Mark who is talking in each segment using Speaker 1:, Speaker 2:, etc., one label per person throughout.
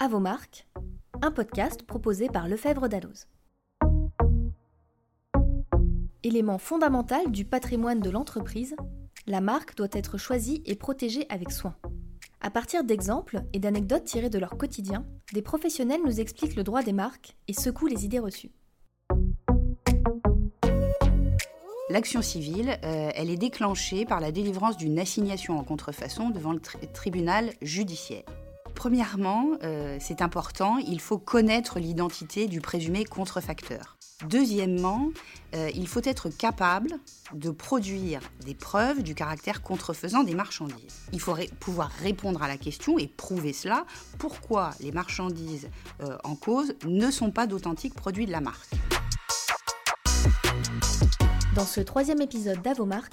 Speaker 1: À vos marques, un podcast proposé par Lefebvre Dalloz. Élément fondamental du patrimoine de l'entreprise, la marque doit être choisie et protégée avec soin. À partir d'exemples et d'anecdotes tirées de leur quotidien, des professionnels nous expliquent le droit des marques et secouent les idées reçues.
Speaker 2: L'action civile, euh, elle est déclenchée par la délivrance d'une assignation en contrefaçon devant le tribunal judiciaire. Premièrement, euh, c'est important, il faut connaître l'identité du présumé contrefacteur. Deuxièmement, euh, il faut être capable de produire des preuves du caractère contrefaisant des marchandises. Il faut pouvoir répondre à la question et prouver cela, pourquoi les marchandises en cause ne sont pas d'authentiques produits de la marque.
Speaker 1: Dans ce troisième épisode d'Avomark,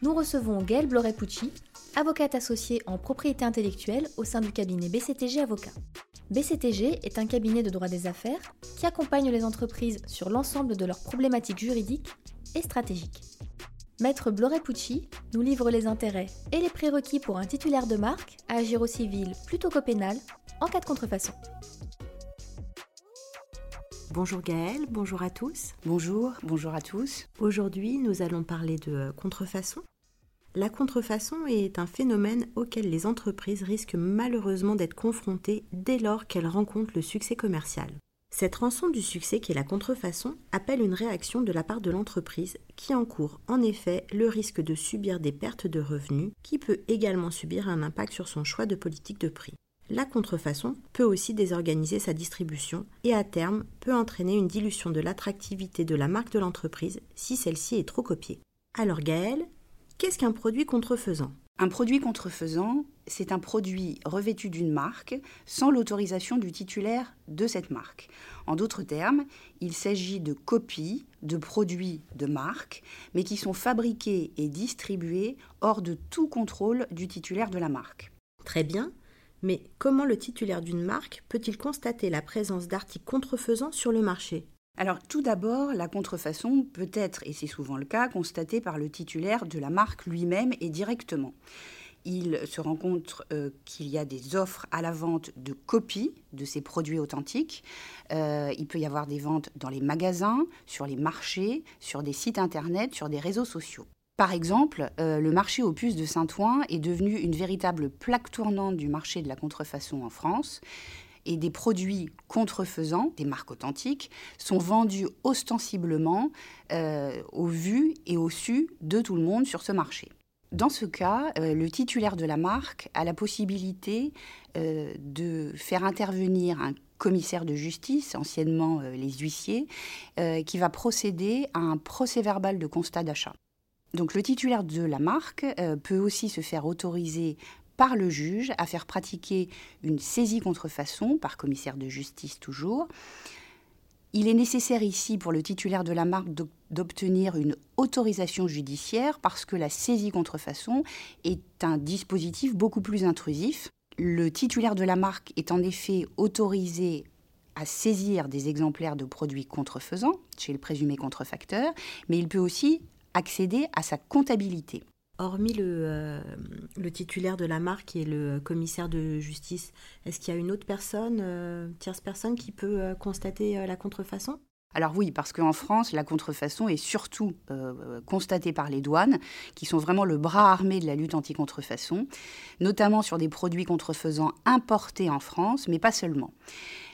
Speaker 1: nous recevons Gaëlle Bloret-Pucci, avocate associée en propriété intellectuelle au sein du cabinet BCTG Avocat. BCTG est un cabinet de droit des affaires qui accompagne les entreprises sur l'ensemble de leurs problématiques juridiques et stratégiques. Maître Bloret-Pucci nous livre les intérêts et les prérequis pour un titulaire de marque à agir au civil plutôt qu'au pénal en cas de contrefaçon.
Speaker 3: Bonjour Gaëlle, bonjour à tous.
Speaker 2: Bonjour, bonjour à tous.
Speaker 3: Aujourd'hui, nous allons parler de contrefaçon. La contrefaçon est un phénomène auquel les entreprises risquent malheureusement d'être confrontées dès lors qu'elles rencontrent le succès commercial. Cette rançon du succès qui est la contrefaçon appelle une réaction de la part de l'entreprise qui encourt en effet le risque de subir des pertes de revenus qui peut également subir un impact sur son choix de politique de prix. La contrefaçon peut aussi désorganiser sa distribution et à terme peut entraîner une dilution de l'attractivité de la marque de l'entreprise si celle-ci est trop copiée. Alors Gaël, qu'est-ce qu'un produit contrefaisant?
Speaker 2: Un produit contrefaisant, c'est un produit revêtu d'une marque sans l'autorisation du titulaire de cette marque. En d'autres termes, il s'agit de copies de produits de marque, mais qui sont fabriqués et distribués hors de tout contrôle du titulaire de la marque.
Speaker 3: Très bien. Mais comment le titulaire d'une marque peut-il constater la présence d'articles contrefaisants sur le marché?
Speaker 2: Alors tout d'abord, la contrefaçon peut être, et c'est souvent le cas, constatée par le titulaire de la marque lui-même et directement. Il se rend compte euh, qu'il y a des offres à la vente de copies de ces produits authentiques. Euh, il peut y avoir des ventes dans les magasins, sur les marchés, sur des sites internet, sur des réseaux sociaux. Par exemple, euh, le marché aux puces de Saint-Ouen est devenu une véritable plaque tournante du marché de la contrefaçon en France. Et des produits contrefaisants, des marques authentiques, sont vendus ostensiblement euh, au vu et au su de tout le monde sur ce marché. Dans ce cas, euh, le titulaire de la marque a la possibilité de faire intervenir un commissaire de justice, anciennement les huissiers, qui va procéder à un procès verbal de constat d'achat. Donc le titulaire de la marque euh, peut aussi se faire autoriser par le juge à faire pratiquer une saisie contrefaçon, par commissaire de justice toujours. Il est nécessaire ici pour le titulaire de la marque d'obtenir une autorisation judiciaire parce que la saisie contrefaçon est un dispositif beaucoup plus intrusif. Le titulaire de la marque est en effet autorisé à saisir des exemplaires de produits contrefaisants chez le présumé contrefacteur, mais il peut aussi accéder à sa comptabilité.
Speaker 3: Hormis le, euh, le, titulaire de la marque et le commissaire de justice, est-ce qu'il y a une autre personne, euh, tierce personne, qui peut euh, constater la contrefaçon?
Speaker 2: Alors oui, parce qu'en France, la contrefaçon est surtout constatée par les douanes, qui sont vraiment le bras armé de la lutte anti-contrefaçon, notamment sur des produits contrefaisants importés en France, mais pas seulement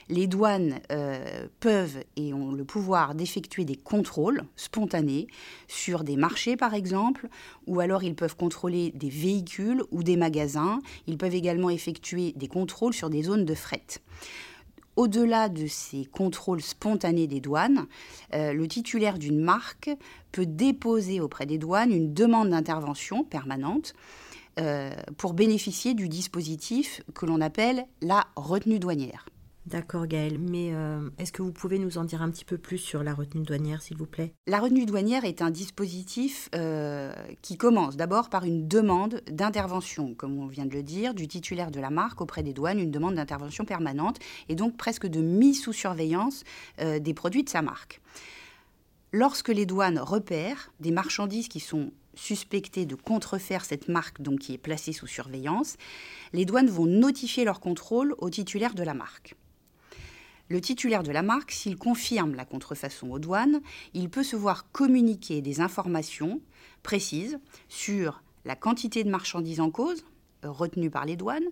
Speaker 2: les douanes euh, peuvent et ont le pouvoir d'effectuer des contrôles spontanés sur des marchés, par exemple, ou alors ils peuvent contrôler des véhicules ou des magasins. Ils peuvent également effectuer des contrôles sur des zones de fret. Au-delà de ces contrôles spontanés des douanes, euh, le titulaire d'une marque peut déposer auprès des douanes une demande d'intervention permanente euh, pour bénéficier du dispositif que l'on appelle la retenue douanière.
Speaker 3: D'accord Gaëlle, mais euh, est-ce que vous pouvez nous en dire un petit peu plus sur la retenue douanière, s'il vous plaît?
Speaker 2: La retenue douanière est un dispositif euh, qui commence d'abord par une demande d'intervention, comme on vient de le dire, du titulaire de la marque auprès des douanes, une demande d'intervention permanente, et donc presque de mise sous surveillance euh, des produits de sa marque. Lorsque les douanes repèrent des marchandises qui sont suspecter de contrefaire cette marque donc, qui est placée sous surveillance, les douanes vont notifier leur contrôle au titulaire de la marque. Le titulaire de la marque, s'il confirme la contrefaçon aux douanes, il peut se voir communiquer des informations précises sur la quantité de marchandises en cause, retenues par les douanes,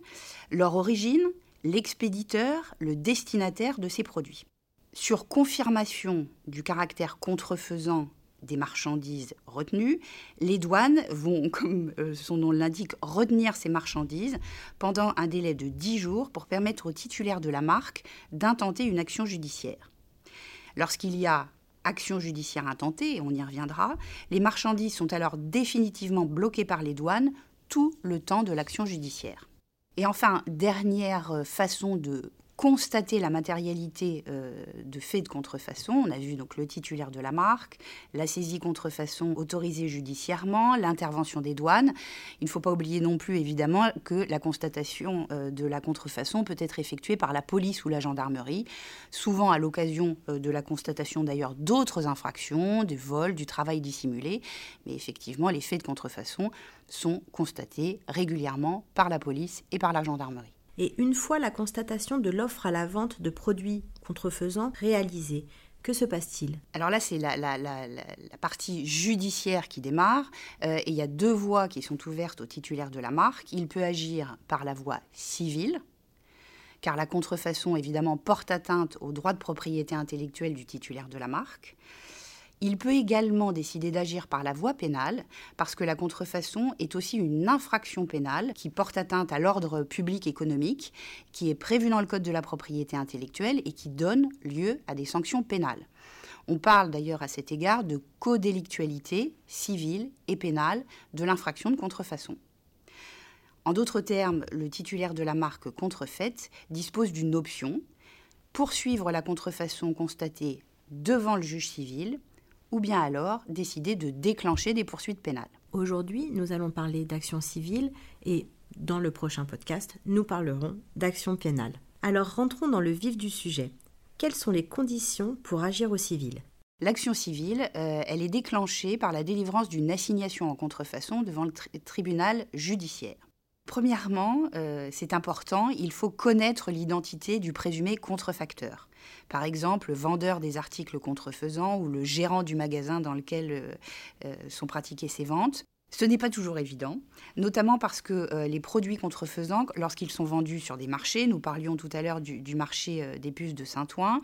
Speaker 2: leur origine, l'expéditeur, le destinataire de ces produits. Sur confirmation du caractère contrefaisant des marchandises retenues, les douanes vont, comme euh, son nom l'indique, retenir ces marchandises pendant un délai de 10 jours pour permettre au titulaire de la marque d'intenter une action judiciaire. Lorsqu'il y a action judiciaire intentée, et on y reviendra, les marchandises sont alors définitivement bloquées par les douanes tout le temps de l'action judiciaire. Et enfin, dernière euh, façon de constater la matérialité euh, de faits de contrefaçon. On a vu donc le titulaire de la marque, la saisie contrefaçon autorisée judiciairement, l'intervention des douanes. Il ne faut pas oublier non plus évidemment que la constatation euh, de la contrefaçon peut être effectuée par la police ou la gendarmerie, souvent à l'occasion euh, de la constatation d'ailleurs d'autres infractions, du vol, du travail dissimulé. Mais effectivement, les faits de contrefaçon sont constatés régulièrement par la police et par la gendarmerie.
Speaker 3: Et une fois la constatation de l'offre à la vente de produits contrefaisants réalisée, que se passe-t-il?
Speaker 2: Alors là, c'est la, partie judiciaire qui démarre. Euh, et il y a deux voies qui sont ouvertes au titulaire de la marque. Il peut agir par la voie civile, car la contrefaçon, évidemment, porte atteinte au droit de propriété intellectuelle du titulaire de la marque. Il peut également décider d'agir par la voie pénale, parce que la contrefaçon est aussi une infraction pénale qui porte atteinte à l'ordre public économique, qui est prévu dans le Code de la propriété intellectuelle et qui donne lieu à des sanctions pénales. On parle d'ailleurs à cet égard de codélictualité civile et pénale de l'infraction de contrefaçon. En d'autres termes, le titulaire de la marque contrefaite dispose d'une option poursuivre la contrefaçon constatée devant le juge civil ou bien alors décider de déclencher des poursuites pénales.
Speaker 3: Aujourd'hui, nous allons parler d'action civile et dans le prochain podcast, nous parlerons d'action pénale. Alors rentrons dans le vif du sujet. Quelles sont les conditions pour agir au civil?
Speaker 2: L'action civile, euh, elle est déclenchée par la délivrance d'une assignation en contrefaçon devant le tribunal judiciaire. Premièrement, euh, c'est important, il faut connaître l'identité du présumé contrefacteur. Par exemple, le vendeur des articles contrefaisants ou le gérant du magasin dans lequel euh, euh, sont pratiquées ces ventes. Ce n'est pas toujours évident, notamment parce que les produits contrefaisants, lorsqu'ils sont vendus sur des marchés, nous parlions tout à l'heure du, du, marché des puces de Saint-Ouen,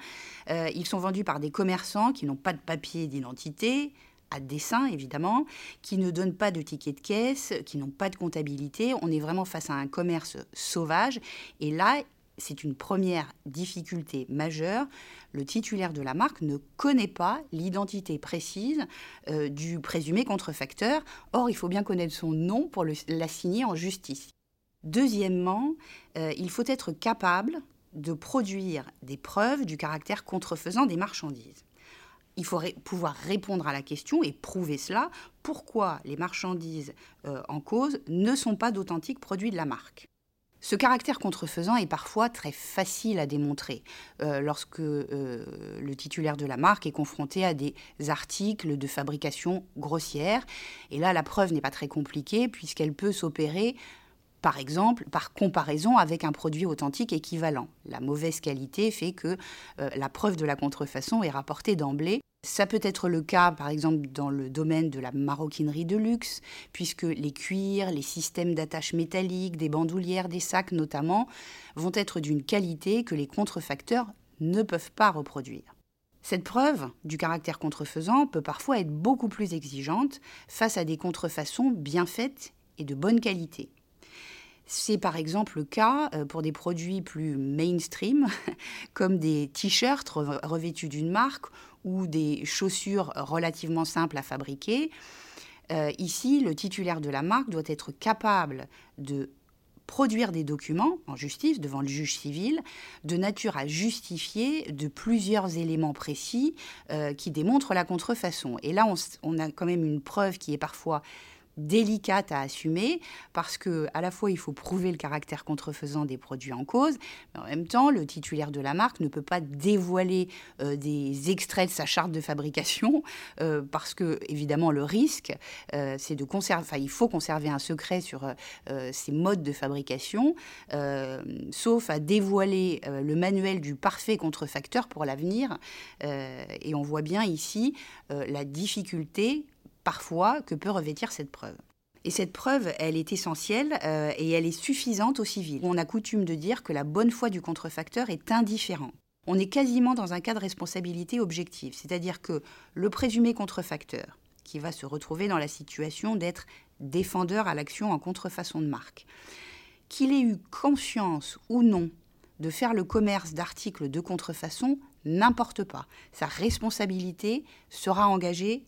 Speaker 2: ils sont vendus par des commerçants qui n'ont pas de papier d'identité, à dessin évidemment, qui ne donnent pas de ticket de caisse, qui n'ont pas de comptabilité. On est vraiment face à un commerce sauvage. Et là, c'est une première difficulté majeure. Le titulaire de la marque ne connaît pas l'identité précise euh, du présumé contrefacteur. Or, il faut bien connaître son nom pour l'assigner en justice. Deuxièmement, euh, il faut être capable de produire des preuves du caractère contrefaisant des marchandises il faut pouvoir répondre à la question et prouver cela, pourquoi les marchandises euh, en cause ne sont pas d'authentiques produits de la marque. Ce caractère contrefaisant est parfois très facile à démontrer euh, lorsque euh, le titulaire de la marque est confronté à des articles de fabrication grossière. Et là, la preuve n'est pas très compliquée puisqu'elle peut s'opérer par exemple par comparaison avec un produit authentique équivalent. La mauvaise qualité fait que euh, la preuve de la contrefaçon est rapportée d'emblée. Ça peut être le cas, par exemple, dans le domaine de la maroquinerie de luxe, puisque les cuirs, les systèmes d'attache métalliques, des bandoulières, des sacs notamment, vont être d'une qualité que les contrefacteurs ne peuvent pas reproduire. Cette preuve du caractère contrefaisant peut parfois être beaucoup plus exigeante face à des contrefaçons bien faites et de bonne qualité. C'est par exemple le cas euh, pour des produits plus mainstream, comme des t-shirts revêtus d'une marque ou des chaussures relativement simples à fabriquer. Euh, ici, le titulaire de la marque doit être capable de produire des documents en justice devant le juge civil de nature à justifier de plusieurs éléments précis euh, qui démontrent la contrefaçon. Et là, on, a quand même une preuve qui est parfois délicate à assumer parce que à la fois il faut prouver le caractère contrefaisant des produits en cause, mais en même temps le titulaire de la marque ne peut pas dévoiler euh, des extraits de sa charte de fabrication euh, parce que évidemment le risque euh, c'est de conserver, enfin il faut conserver un secret sur ces modes de fabrication, sauf à dévoiler le manuel du parfait contrefacteur pour l'avenir. et on voit bien ici la difficulté parfois que peut revêtir cette preuve. Et cette preuve, elle est essentielle euh, et elle est suffisante au civil. On a coutume de dire que la bonne foi du contrefacteur est indifférente. On est quasiment dans un cas de responsabilité objective, c'est-à-dire que le présumé contrefacteur, qui va se retrouver dans la situation d'être défendeur à l'action en contrefaçon de marque, qu'il ait eu conscience ou non de faire le commerce d'articles de contrefaçon, n'importe pas. Sa responsabilité sera engagée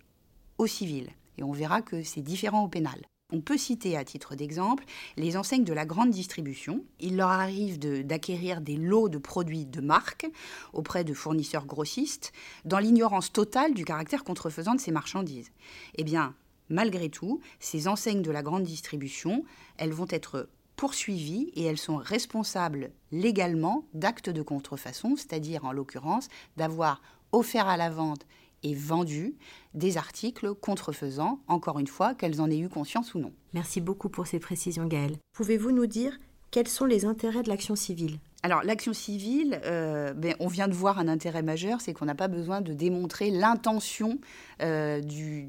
Speaker 2: au civil. Et on verra que c'est différent au pénal. On peut citer à titre d'exemple les enseignes de la grande distribution. Il leur arrive d'acquérir des lots de produits de marque auprès de fournisseurs grossistes dans l'ignorance totale du caractère contrefaisant de ces marchandises. Eh bien, malgré tout, ces enseignes de la grande distribution, elles vont être poursuivies et elles sont responsables légalement d'actes de contrefaçon, c'est-à-dire en l'occurrence d'avoir offert à la vente et vendu des articles contrefaisant, encore une fois, qu'elles en aient eu conscience ou non.
Speaker 3: Merci beaucoup pour ces précisions, Gaëlle. Pouvez-vous nous dire quels sont les intérêts de l'action civile?
Speaker 2: Alors l'action civile, euh, ben, on vient de voir un intérêt majeur, c'est qu'on n'a pas besoin de démontrer l'intention euh, du,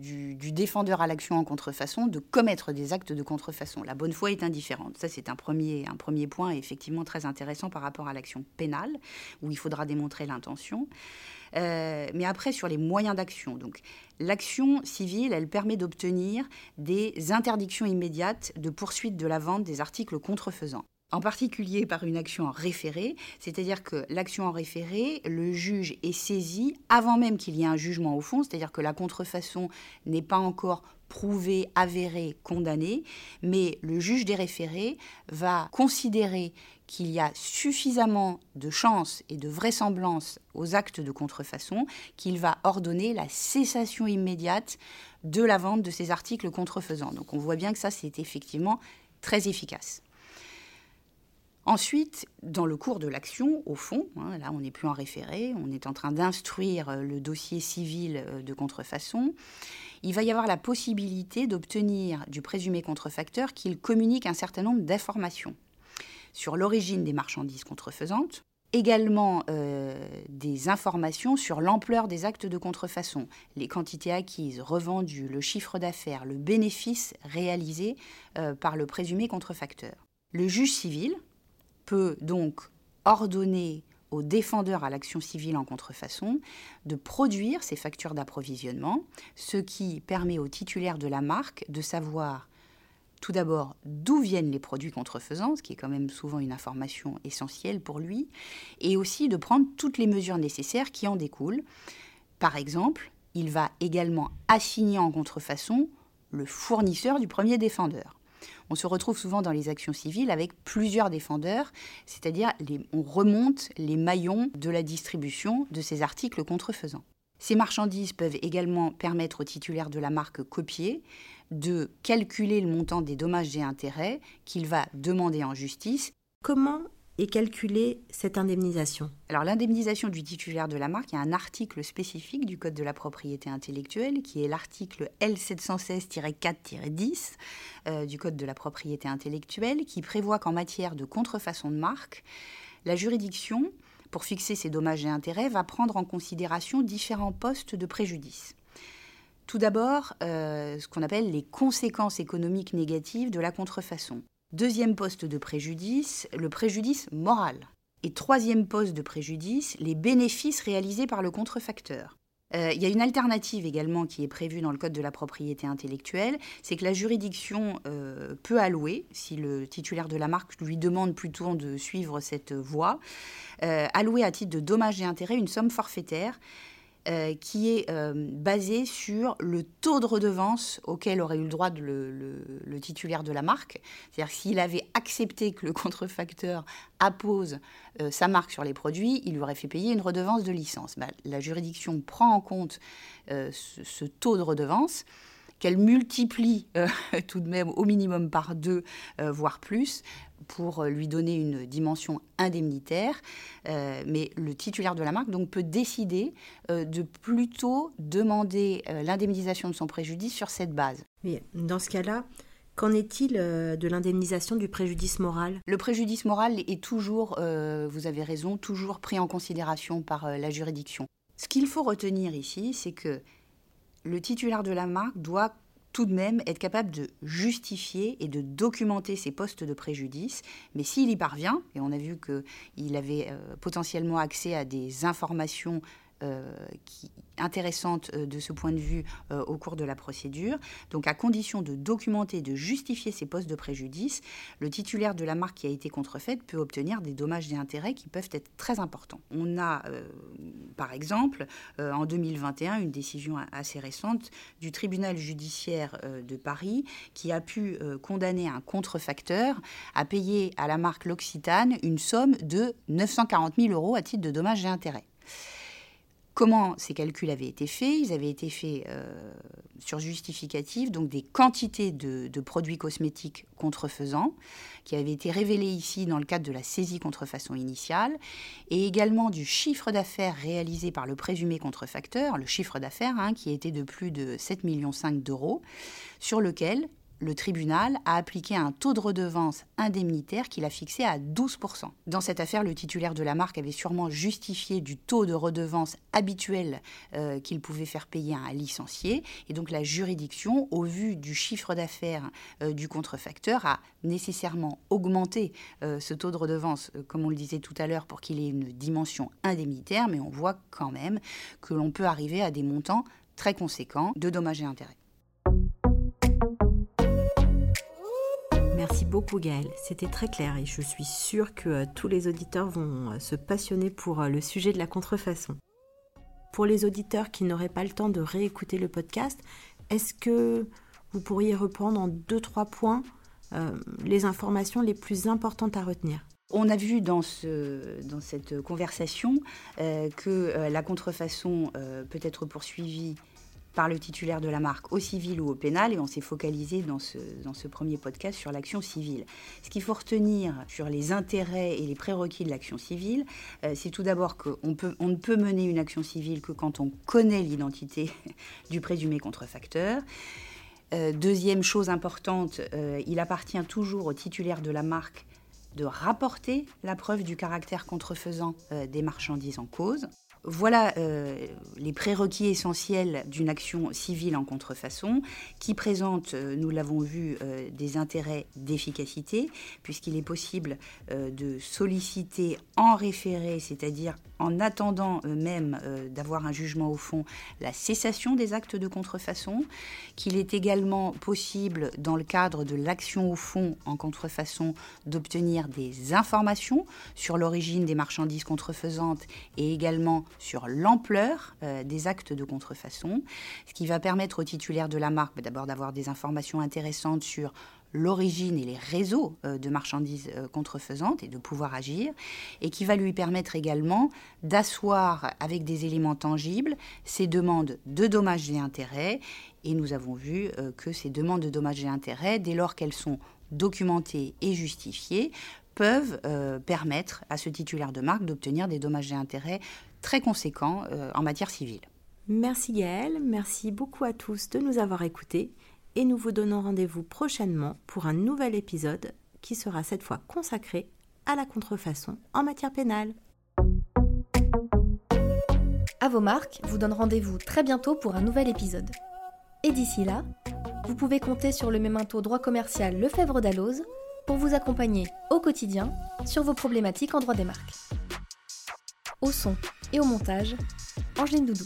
Speaker 2: défendeur à l'action en contrefaçon de commettre des actes de contrefaçon. La bonne foi est indifférente. Ça c'est un premier, point effectivement très intéressant par rapport à l'action pénale, où il faudra démontrer l'intention. Euh, mais après, sur les moyens d'action. Donc, l'action civile, elle permet d'obtenir des interdictions immédiates de poursuite de la vente des articles contrefaisants en particulier par une action en référé, c'est-à-dire que l'action en référé, le juge est saisi avant même qu'il y ait un jugement au fond, c'est-à-dire que la contrefaçon n'est pas encore prouvée, avérée, condamnée, mais le juge des référés va considérer qu'il y a suffisamment de chances et de vraisemblance aux actes de contrefaçon qu'il va ordonner la cessation immédiate de la vente de ces articles contrefaisants. Donc on voit bien que ça, c'est effectivement très efficace. Ensuite, dans le cours de l'action, au fond, hein, là on n'est plus en référé, on est en train d'instruire euh, le dossier civil euh, de contrefaçon, il va y avoir la possibilité d'obtenir du présumé contrefacteur qu'il communique un certain nombre d'informations sur l'origine des marchandises contrefaisantes, également euh, des informations sur l'ampleur des actes de contrefaçon, les quantités acquises, revendues, le chiffre d'affaires, le bénéfice réalisé par le présumé contrefacteur. Le juge civil, peut donc ordonner aux défendeurs à l'action civile en contrefaçon de produire ces factures d'approvisionnement, ce qui permet aux titulaires de la marque de savoir tout d'abord d'où viennent les produits contrefaisants, ce qui est quand même souvent une information essentielle pour lui, et aussi de prendre toutes les mesures nécessaires qui en découlent. Par exemple, il va également assigner en contrefaçon le fournisseur du premier défendeur on se retrouve souvent dans les actions civiles avec plusieurs défendeurs, c'est-à-dire on remonte les maillons de la distribution de ces articles contrefaisants. Ces marchandises peuvent également permettre aux titulaires de la marque copiée de calculer le montant des dommages et intérêts qu'il va demander en justice.
Speaker 3: Comment et calculer cette indemnisation
Speaker 2: Alors l'indemnisation du titulaire de la marque, il y a un article spécifique du Code de la propriété intellectuelle qui est l'article L716-4-10 euh, du Code de la propriété intellectuelle qui prévoit qu'en matière de contrefaçon de marque, la juridiction, pour fixer ses dommages et intérêts, va prendre en considération différents postes de préjudice. Tout d'abord, euh, ce qu'on appelle les conséquences économiques négatives de la contrefaçon. Deuxième poste de préjudice, le préjudice moral. Et troisième poste de préjudice, les bénéfices réalisés par le contrefacteur. Euh, il y a une alternative également qui est prévue dans le Code de la propriété intellectuelle, c'est que la juridiction euh, peut allouer, si le titulaire de la marque lui demande plutôt de suivre cette voie, euh, allouer à titre de dommages et intérêts une somme forfaitaire euh, qui est euh, basé sur le taux de redevance auquel aurait eu le droit le, titulaire de la marque. C'est-à-dire s'il avait accepté que le contrefacteur appose euh, sa marque sur les produits, il lui aurait fait payer une redevance de licence. Bah, la juridiction prend en compte ce, taux de redevance qu'elle multiplie euh, tout de même au minimum par deux, euh, voire plus, pour lui donner une dimension indemnitaire. mais le titulaire de la marque donc, peut décider de plutôt demander l'indemnisation de son préjudice sur cette base.
Speaker 3: Mais dans ce cas-là, Qu'en est-il de l'indemnisation du préjudice moral?
Speaker 2: Le préjudice moral est toujours, vous avez raison, toujours pris en considération par la juridiction. Ce qu'il faut retenir ici, c'est que le titulaire de la marque doit tout de même être capable de justifier et de documenter ses postes de préjudice. Mais s'il y parvient, et on a vu qu'il avait euh, potentiellement accès à des informations qui, intéressante euh, de ce point de vue euh, au cours de la procédure. Donc à condition de documenter, de justifier ces postes de préjudice, le titulaire de la marque qui a été contrefaite peut obtenir des dommages et intérêts qui peuvent être très importants. On a par exemple en 2021 une décision assez récente du tribunal judiciaire de Paris qui a pu condamner un contrefacteur à payer à la marque L'Occitane une somme de 940 000 euros à titre de dommages et intérêts. Comment ces calculs avaient été faits. Ils avaient été faits euh, sur justificatif, donc des quantités de, produits cosmétiques contrefaisants, qui avaient été révélés ici dans le cadre de la saisie contrefaçon initiale, et également du chiffre d'affaires réalisé par le présumé contrefacteur, le chiffre d'affaires hein, qui était de plus de 7,5 millions d'euros, sur lequel le tribunal a appliqué un taux de redevance indemnitaire qu'il a fixé à 12%. Dans cette affaire, le titulaire de la marque avait sûrement justifié du taux de redevance habituel euh, qu'il pouvait faire payer à un licencié. Et donc la juridiction, au vu du chiffre d'affaires euh, du contrefacteur, a nécessairement augmenté euh, ce taux de redevance, comme on le disait tout à l'heure, pour qu'il ait une dimension indemnitaire. Mais on voit quand même que l'on peut arriver à des montants très conséquents de dommages et intérêts.
Speaker 3: Merci beaucoup Gaëlle, c'était très clair et je suis sûre que euh, tous les auditeurs vont euh, se passionner pour euh, le sujet de la contrefaçon. Pour les auditeurs qui n'auraient pas le temps de réécouter le podcast, est-ce que vous pourriez reprendre en deux, trois points les informations les plus importantes à retenir?
Speaker 2: On a vu dans, cette conversation que la contrefaçon peut être poursuivie par le titulaire de la marque au civil ou au pénal, et on s'est focalisé dans ce, premier podcast sur l'action civile. Ce qu'il faut retenir sur les intérêts et les prérequis de l'action civile, euh, c'est tout d'abord qu'on ne peut mener une action civile que quand on connaît l'identité du présumé contrefacteur. Euh, deuxième chose importante, euh, il appartient toujours au titulaire de la marque de rapporter la preuve du caractère contrefaisant des marchandises en cause. Voilà euh, les prérequis essentiels d'une action civile en contrefaçon qui présente, euh, nous l'avons vu, euh, des intérêts d'efficacité puisqu'il est possible de solliciter en référé, c'est-à-dire en attendant même d'avoir un jugement au fond, la cessation des actes de contrefaçon, qu'il est également possible dans le cadre de l'action au fond en contrefaçon d'obtenir des informations sur l'origine des marchandises contrefaisantes et également sur l'ampleur euh, des actes de contrefaçon, ce qui va permettre au titulaire de la marque bah, d'abord d'avoir des informations intéressantes sur l'origine et les réseaux euh, de marchandises euh, contrefaisantes et de pouvoir agir, et qui va lui permettre également d'asseoir avec des éléments tangibles ses demandes de dommages et intérêts. Et nous avons vu que ces demandes de dommages et intérêts, dès lors qu'elles sont documentées et justifiées, peuvent permettre à ce titulaire de marque d'obtenir des dommages et intérêts très conséquent euh, en matière civile.
Speaker 3: Merci Gaëlle, merci beaucoup à tous de nous avoir écoutés et nous vous donnons rendez-vous prochainement pour un nouvel épisode qui sera cette fois consacré à la contrefaçon en matière pénale.
Speaker 1: À vos marques vous donne rendez-vous très bientôt pour un nouvel épisode. Et d'ici là, vous pouvez compter sur le mémento droit commercial Lefebvre d'Alloz pour vous accompagner au quotidien sur vos problématiques en droit des marques. Au son et au montage, Angeline Doudou.